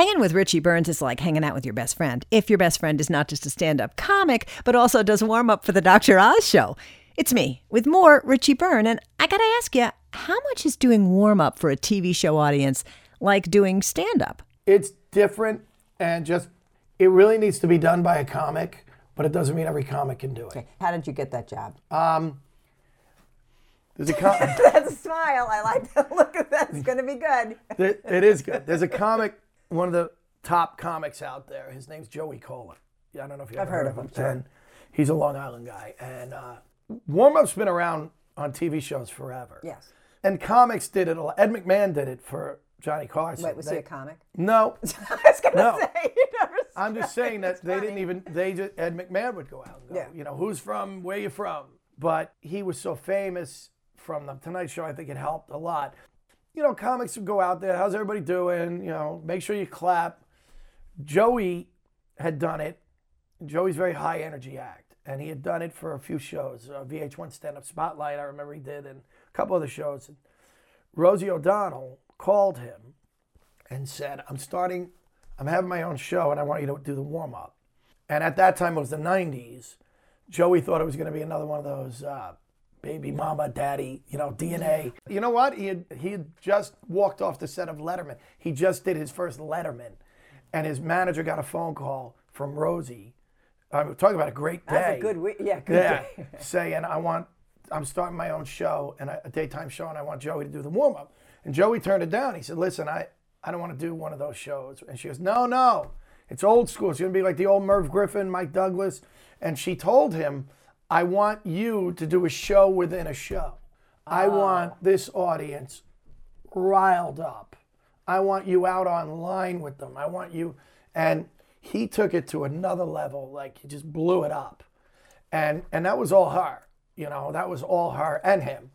Hanging with Richie Burns is like hanging out with your best friend. If your best friend is not just a stand up comic, but also does warm up for the Dr. Oz show. It's me with more Richie Byrne. And I got to ask you, how much is doing warm up for a TV show audience like doing stand up? It's different and just, it really needs to be done by a comic, but it doesn't mean every comic can do it. Okay. How did you get that job? Um, there's a com- That's a smile. I like that look at that. It's going to be good. There- it is good. There's a comic, one of the top comics out there. His name's Joey Kola. Yeah, I don't know if you've ever heard heard of of him. And he's a Long Island guy. And uh, warm up's been around on TV shows forever. Yes. And comics did it a lot. Ed McMahon did it for Johnny Carson. Wait, was They- he a comic? No, I was going to No. say, you never I'm just saying that they didn't even they just Ed McMahon would go out and go, Yeah. you know, who's from where you from? But he was so famous from the Tonight Show, I think it helped a lot. You know, comics would go out there, how's everybody doing? You know, make sure you clap. Joey had done it. Joey's very high energy act, and he had done it for a few shows. Uh, VH1 Stand Up Spotlight, I remember he did, and a couple other shows. And Rosie O'Donnell called him and said, I'm starting, I'm having my own show and I want you to do the warm up. And at that time, it was the 90s. Joey thought it was going to be another one of those uh, baby mama, daddy, you know, DNA. You know what? He had, he had just walked off the set of Letterman. He just did his first Letterman. And his manager got a phone call from Rosie. I'm talking about a great day. That's a good week. Yeah, good Yeah, day. saying I want, I'm starting my own show and a a daytime show, and I want Joey to do the warm up. And Joey turned it down. He said, "Listen, I, I don't want to do one of those shows." And she goes, "No, no, it's old school. It's gonna be like the old Merv Griffin, Mike Douglas." And she told him, "I want you to do a show within a show. I oh. want this audience riled up. I want you out online with them. I want you." And he took it to another level. Like he just blew it up and and that was all her you know that was all her and him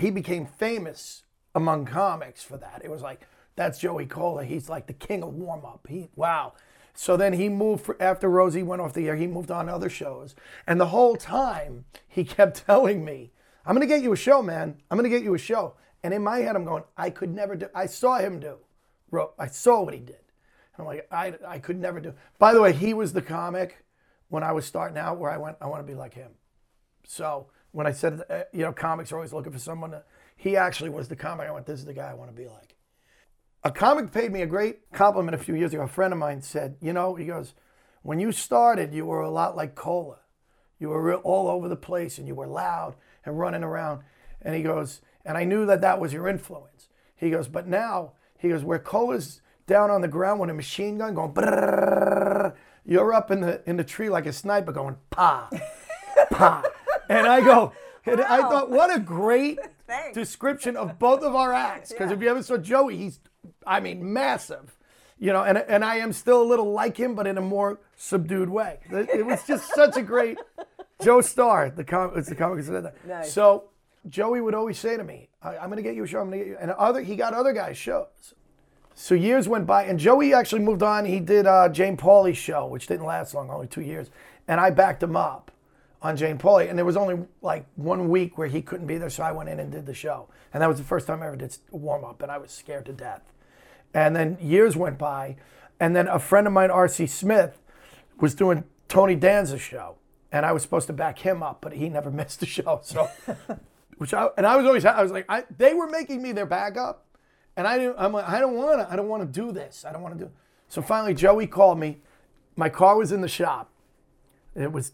he became famous among comics for that it was like that's joey kola he's like the king of warm-up he wow so then he moved for, after rosie went off the air he moved on other shows and the whole time he kept telling me i'm going to get you a show man i'm going to get you a show and in my head i'm going i could never do i saw him do i saw what he did And I'm like, I, I could never do. By the way, he was the comic when I was starting out where I went, I want to be like him. So when I said, uh, you know, comics are always looking for someone, to, he actually was the comic. I went, this is the guy I want to be like. A comic paid me a great compliment a few years ago. A friend of mine said, you know, he goes, when you started, you were a lot like Kola. You were all over the place and you were loud and running around. And he goes, and I knew that that was your influence. He goes, but now, he goes, where Kola's down on the ground with a machine gun going, brrrr, you're up in the in the tree like a sniper going, pa, pa. And I go, and I thought, what a great description of both of our acts. Because if you ever saw Joey, he's, I mean, massive. You know, and, and I am still a little like him, but in a more subdued way. It, was just such a great Joe Starr, the com- it's the comic that. Nice. So Joey would always say to me, I, "I'm going to get you a show. I'm going to get you." And other, he got other guys shows. So years went by, and Joey actually moved on. He did uh, Jane Pauley's show, which didn't last long, only two years. And I backed him up on Jane Pauley. And there was only like one week where he couldn't be there, so I went in and did the show. And that was the first time I ever did warm up, and I was scared to death. And then years went by, and then a friend of mine, R.C. Smith, was doing Tony Danza's show, and I was supposed to back him up, but he never missed a show. So, which I and I was always I was like, I, they were making me their backup, and I didn't. I'm like, I don't want to. I don't want to do this. I don't want to do. So finally, Joey called me. My car was in the shop. It was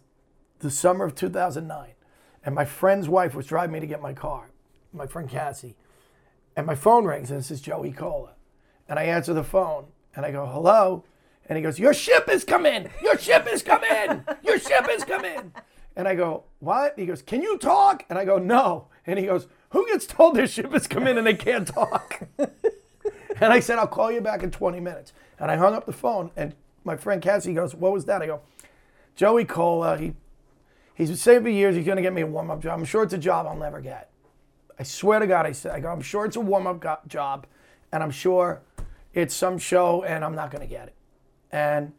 the summer of 2009, and my friend's wife was driving me to get my car. My friend Cassie, and my phone rings, and it says Joey Kola. And I answer the phone and I go, hello. And he goes, Your ship has come in. Your ship has come in. Your ship has come in. And I go, What? He goes, Can you talk? And I go, No. And he goes, Who gets told their ship has come in and they can't talk? and I said, I'll call you back in 20 minutes. And I hung up the phone and my friend Cassie goes, What was that? I go, Joey Kola, he he's been saying for years he's gonna get me a warm-up job. I'm sure it's a job I'll never get. I swear to God, I said, I go, I'm sure it's a warm up job, and I'm sure it's some show, and I'm not going to get it. And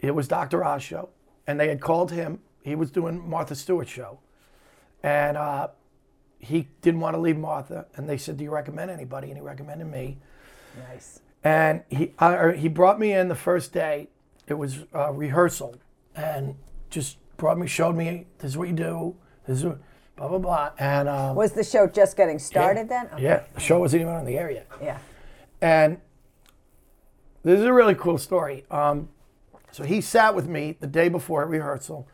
it was Dr. Oz show, and they had called him. He was doing Martha Stewart's show, and uh, he didn't want to leave Martha. And they said, "Do you recommend anybody?" And he recommended me. Nice. And he I, he brought me in the first day. It was uh, rehearsal, and just brought me, showed me this is what you do. This is what, blah blah blah. And um, Was the show just getting started then? Okay. yeah, the show wasn't even on the air yet. Yeah. And this is a really cool story. Um, so he sat with me the day before rehearsal,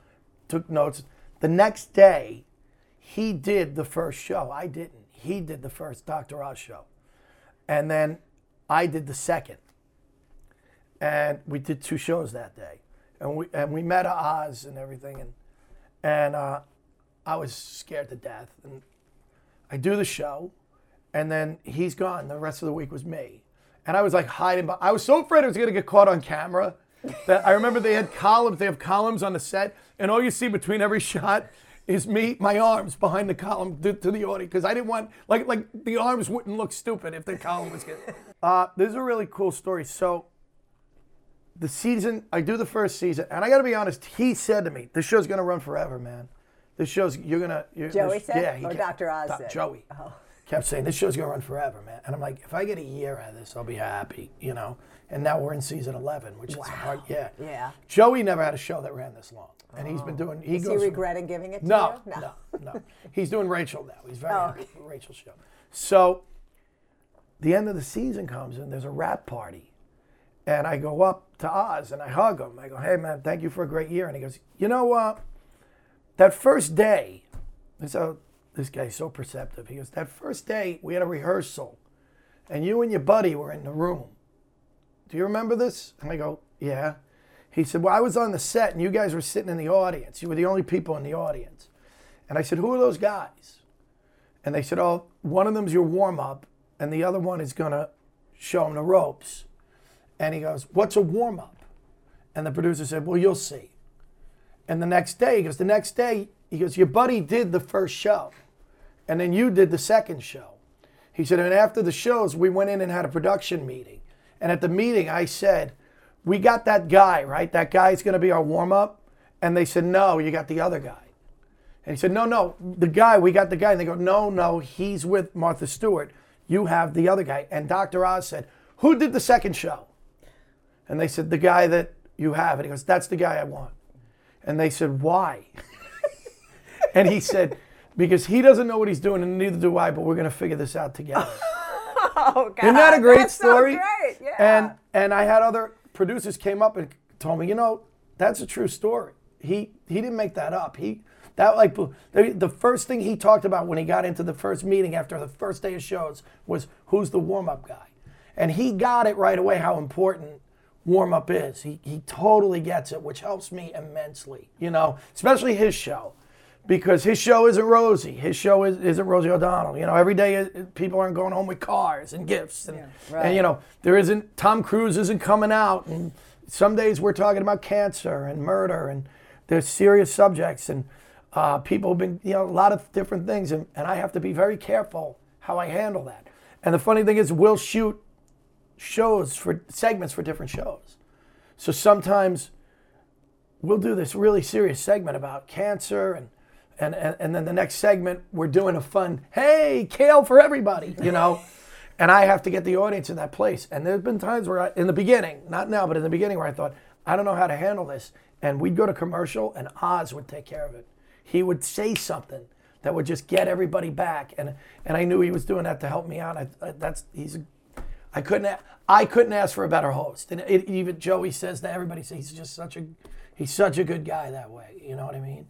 took notes. The next day, he did the first show. I didn't. He did the first Dr. Oz show. And then I did the second. And we did two shows that day. And we, and we met Oz and everything. And, and uh, I was scared to death. And I do the show, and then he's gone. The rest of the week was me, and I was like hiding. But I was so afraid I was gonna get caught on camera. That I remember they had columns. They have columns on the set, and all you see between every shot is me, my arms behind the column to, to the audience because I didn't want like like the arms wouldn't look stupid if the column was getting. Uh, this is a really cool story. So the season, I do the first season, and I got to be honest. He said to me, "This show's gonna run forever, man. This show's you're gonna." You're, Joey said? yeah, he Or Dr. Oz said? Joey Oh. Kept saying, "This show's gonna run forever, man." And I'm like, if I get a year out of this, I'll be happy, you know. And now we're in season 11, which is hard. Yeah. Yeah. Joey never had a show that ran this long, and he's been oh. doing. He Is he goes. from- giving it to no, you? no, no, no. He's doing Rachel now. He's very Oh, happy with Rachel's show. So, the end of the season comes and there's a wrap party, and I go up to Oz and I hug him. I go, "Hey man, thank you for a great year." And he goes, "You know what? that first day, so this guy's so perceptive. He goes, that first day we had a rehearsal, and you and your buddy were in the room. Do you remember this? And I go, yeah. He said, well, I was on the set, and you guys were sitting in the audience. You were the only people in the audience. And I said, who are those guys? And they said, oh, one of them's your warm up, and the other one is gonna show him the ropes. And he goes, what's a warm up? And the producer said, well, you'll see. And the next day, he goes, the next day, he goes, your buddy did the first show, and then you did the second show. He said, and after the shows, we went in and had a production meeting. And at the meeting, I said, we got that guy, right? That guy's going to be our warm up. And they said, no, you got the other guy. And he said, no, no, the guy, we got the guy. And they go, no, no, he's with Martha Stewart. You have the other guy. And Dr. Oz said, who did the second show? And they said, the guy that you have. And he goes, that's the guy I want. And they said, why? And he said, because he doesn't know what he's doing, and neither do I, but we're going to figure this out together. Oh, God. Isn't that a great that's story? So great. Yeah. And and I had other producers came up and told me, you know, that's a true story. He he didn't make that up. He that like the, the first thing he talked about when he got into the first meeting after the first day of shows was who's the warm up guy, and he got it right away how important warm up is. He he totally gets it, which helps me immensely. You know, especially his show because his show isn't Rosie. His show is, isn't Rosie O'Donnell. You know, every day uh, people aren't going home with cars and gifts, and, right. and you know there isn't Tom Cruise isn't coming out, and some days we're talking about cancer and murder, and there's serious subjects, and uh, people have been you know a lot of different things, and, and I have to be very careful how I handle that. And the funny thing is, we'll shoot shows for segments for different shows, so sometimes we'll do this really serious segment about cancer and and, and, and then the next segment we're doing a fun hey kale for everybody you know and i have to get the audience in that place and there's been times where I, in the beginning not now but in the beginning where i thought i don't know how to handle this and we'd go to commercial and oz would take care of it he would say something that would just get everybody back and and i knew he was doing that to help me out I, I, that's he's I couldn't. I couldn't ask for a better host. And it, even Joey says that everybody says he's just such a, he's such a good guy that way. You know what I mean?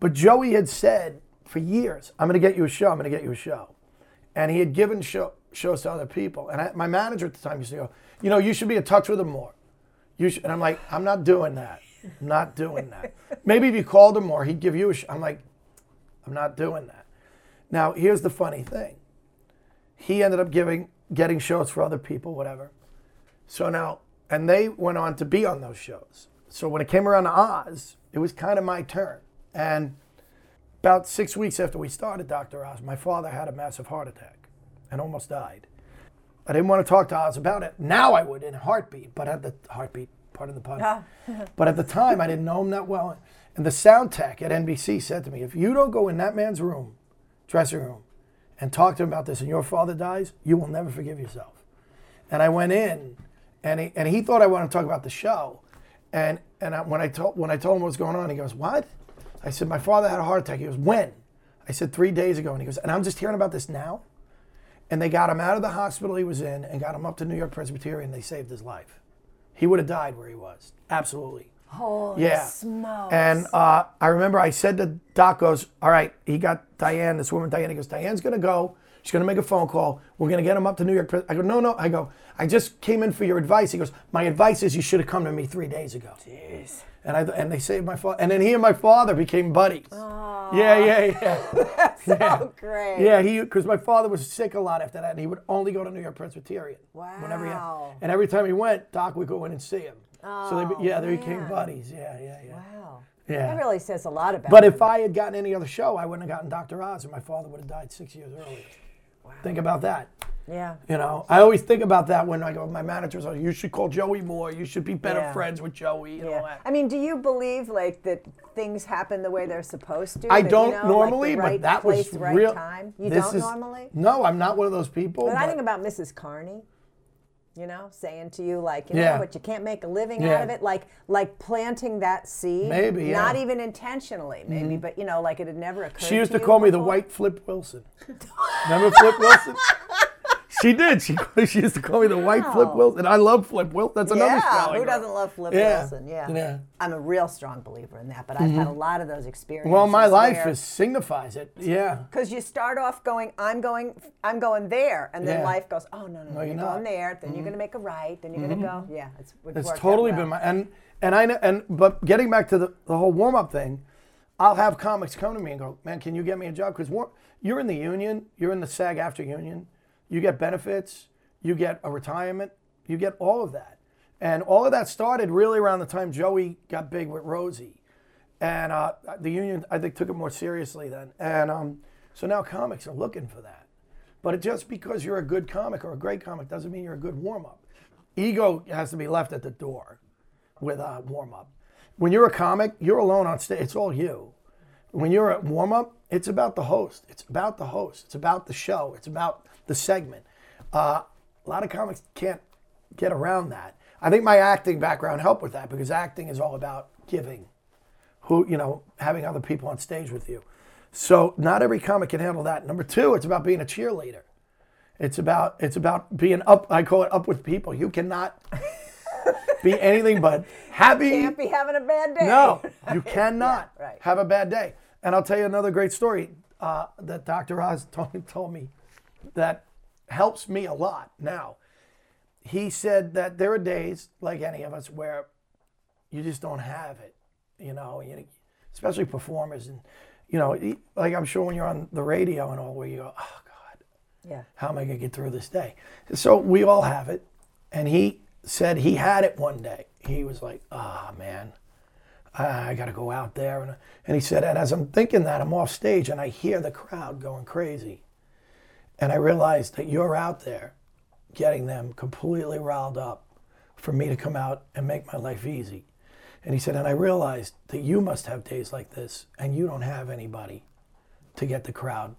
But Joey had said for years, "I'm going to get you a show. I'm going to get you a show," and he had given show, shows to other people. And I, my manager at the time used to go, "You know, you should be in touch with him more." You should, and I'm like, "I'm not doing that. I'm not doing that. Maybe if you called him more, he'd give you a show." I'm like, "I'm not doing that." Now, here's the funny thing he ended up giving getting shows for other people, whatever. So now, and they went on to be on those shows. So when it came around to Oz, it was kind of my turn. And about six weeks after we started Dr. Oz, my father had a massive heart attack and almost died. I didn't want to talk to Oz about it. Now I would in a heartbeat, but at the heartbeat, pardon the pun. Ah. but at the time, I didn't know him that well. And the sound tech at NBC said to me, if you don't go in that man's room, dressing room, and talk to him about this and your father dies, you will never forgive yourself. And I went in, and he and he thought I wanted to talk about the show, and and I, when I told when I told him what was going on, he goes, "What?" I said, "My father had a heart attack." He goes, "When?" I said, three days ago." And he goes, "And I'm just hearing about this now." And they got him out of the hospital he was in and got him up to New York Presbyterian. They saved his life. He would have died where he was. Absolutely. Holy Yeah. smokes. And uh, I remember I said to Doc goes, all right, he got Diane, this woman Diane. He goes, Diane's gonna go. She's gonna make a phone call. We're gonna get him up to New York. Pres-" I go, no, no. I go, I just came in for your advice. He goes, my advice is you should have come to me three days ago. Jeez. And I and they saved my father. And then he and my father became buddies. Yeah, yeah, yeah. That's so great. Yeah, he because my father was sick a lot after that, and he would only go to New York Presbyterian. Wow. Whenever he had, and every time he went, Doc would go in and see him. Oh, so they, be- oh, yeah, they became buddies. Yeah, yeah, yeah. Wow. Yeah. That really says a lot about But him. if I had gotten any other show, I wouldn't have gotten Dr. Oz, and my father would have died six years earlier. Wow. Think about that. Yeah. You know, I always think about that when I go. My managers are, you should call Joey more. You should be better Yeah. friends with Joey. And all Yeah. that. I mean, do you believe like that things happen the way they're supposed to? I That, don't know, like, normally, right but that place, was right real. time. You don't is- normally. No, I'm not one of those people. But I but- think about Mrs. Carney. You know, saying to you like, you Yeah. know, but you can't make a living Yeah. out of it. Like, like planting that seed. Maybe, yeah. Mm-hmm. Not even intentionally, maybe, but you know, like it had never occurred. She used to you call me the white Flip Wilson. Remember Flip Wilson? She did. She, she used to call me the white Flip Wow. Wilson. I love Flip Wilson. That's another Yeah. Who doesn't love Flip Yeah, Wilson? Yeah. yeah. Mm-hmm. I'm a real strong believer in that, but I've had a lot of those experiences. Well, my life is signifies it. Yeah. because you start off going, I'm going, I'm going there, and then Yeah. life goes, oh no, no, no, you're you're, not. Mm-hmm. going there. Then you're going to make a right. Then you're going to go, yeah, it's it's It's totally well. been my and and I know and but getting back to the, the whole warm up thing, I'll have comics come to me and go, man, can you get me a job? Because you're in the union, you're in the SAG-AFTRA union, you get benefits, you get a retirement, you get all of that, and all of that started really around the time Joey got big with Rosie, and uh, the union I think took it more seriously then, and um, so now comics are looking for that. But just because you're a good comic or a great comic doesn't mean you're a good warm up. Ego has to be left at the door with a warm up. When you're a comic, you're alone on stage. It's all you. When you're at warm up, it's about the host. It's about the host. It's about the show. It's about the segment. Uh, a lot of comics can't get around that. I think my acting background helped with that because acting is all about giving, who you know, having other people on stage with you. So not every comic can handle that. Number two, it's about being a cheerleader. It's about it's about being up. I call it up with people. You cannot be anything but happy. You Can't be having a bad day. No, you cannot Yeah, right. have a bad day. And I'll tell you another great story uh, that Dr. Oz told, told me that helps me a lot now. He said that there are days, like any of us, where you just don't have it, you know, you, especially performers. And, you know, like I'm sure when you're on the radio and all, where you go, oh, God, Yeah. how am I going to get through this day? So we all have it. And he said he had it one day. He was like, ah, man, I, I got to go out there. And, and he said, and as I'm thinking that, I'm off stage and I hear the crowd going crazy. And I realized that you're out there getting them completely riled up for me to come out and make my life easy. And he said, and I realized that you must have days like this and you don't have anybody to get the crowd.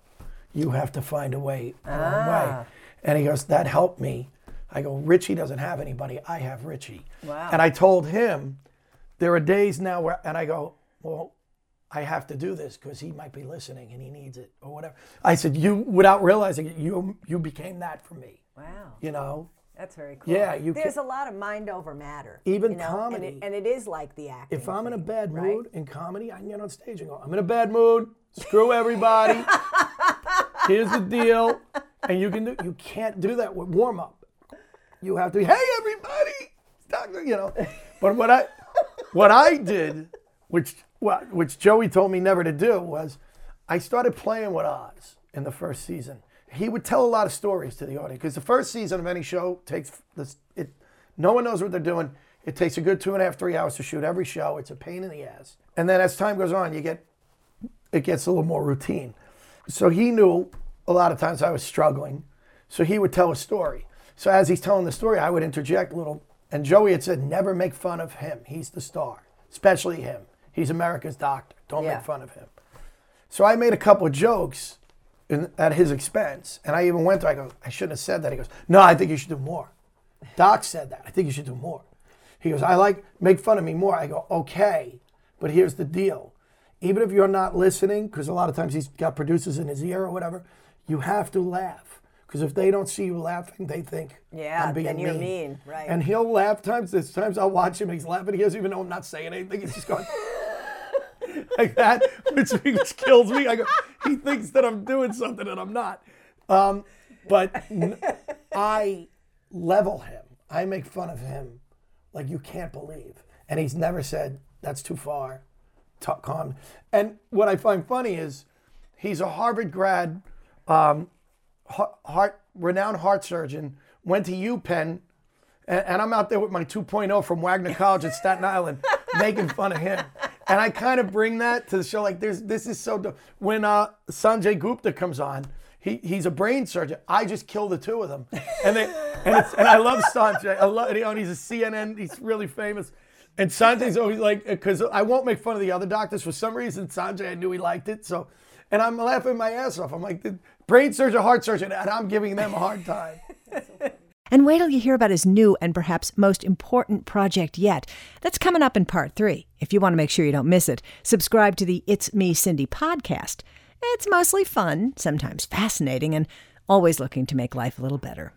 You have to find a way, own way. And he goes, that helped me. I go, Richie doesn't have anybody. I have Richie. Wow. And I told him, there are days now where, and I go, well, I have to do this because he might be listening and he needs it or whatever. I said, you, without realizing it, you, you became that for me, Wow. you know? That's very cool. Yeah, you There's can- a lot of mind over matter. Even you know, and comedy. it, and it is like the acting. If I'm in a bad right? mood in comedy, I can get on stage and go, I'm in a bad mood. Screw everybody. Here's the deal. And you can do you can't do that with warm up. You have to be, hey everybody. Stop," You know. But what I what I did, which which Joey told me never to do, was I started playing with Oz in the first season. He would tell a lot of stories to the audience because the first season of any show takes this it no one knows what they're doing. It takes a good two and a half, three hours to shoot every show. It's a pain in the ass. And then as time goes on, you get it gets a little more routine. So he knew a lot of times I was struggling. So he would tell a story. So as he's telling the story, I would interject a little. And Joey had said, never make fun of him. He's the star, especially him. He's America's doctor. Don't Yeah. make fun of him. So I made a couple of jokes in, at his expense. And I even went to, I go, I shouldn't have said that. He goes, no, I think you should do more. Doc said that. I think you should do more. He goes, I like, make fun of me more. I go, okay, but here's the deal. Even if you're not listening, because a lot of times he's got producers in his ear or whatever, you have to laugh. Because if they don't see you laughing, they think Yeah, I'm being then you're mean. mean, right. And he'll laugh times. There's times I'll watch him he's laughing. He doesn't even know I'm not saying anything. He's just going like that, which, which kills me. I go, he thinks that I'm doing something and I'm not. Um, but I level him. I make fun of him like you can't believe. And he's never said, that's too far. Talk calm. And what I find funny is he's a Harvard grad, um, heart, renowned heart surgeon, went to UPenn, and, and I'm out there with my 2.0 from Wagner College at Staten Island, making fun of him. And I kind of bring that to the show. Like, there's this is so. dope. When uh, Sanjay Gupta comes on, he, he's a brain surgeon. I just kill the two of them, and they and it's, and I love Sanjay. I love you know, and he's a CNN. He's really famous. And Sanjay's always like, because I won't make fun of the other doctors. For some reason, Sanjay, I knew he liked it. So, and I'm laughing my ass off. I'm like, brain surgeon, heart surgeon, and I'm giving them a hard time. And wait till you hear about his new and perhaps most important project yet. That's coming up in part three. If you want to make sure you don't miss it, subscribe to the It's Me Cindy podcast. It's mostly fun, sometimes fascinating, and always looking to make life a little better.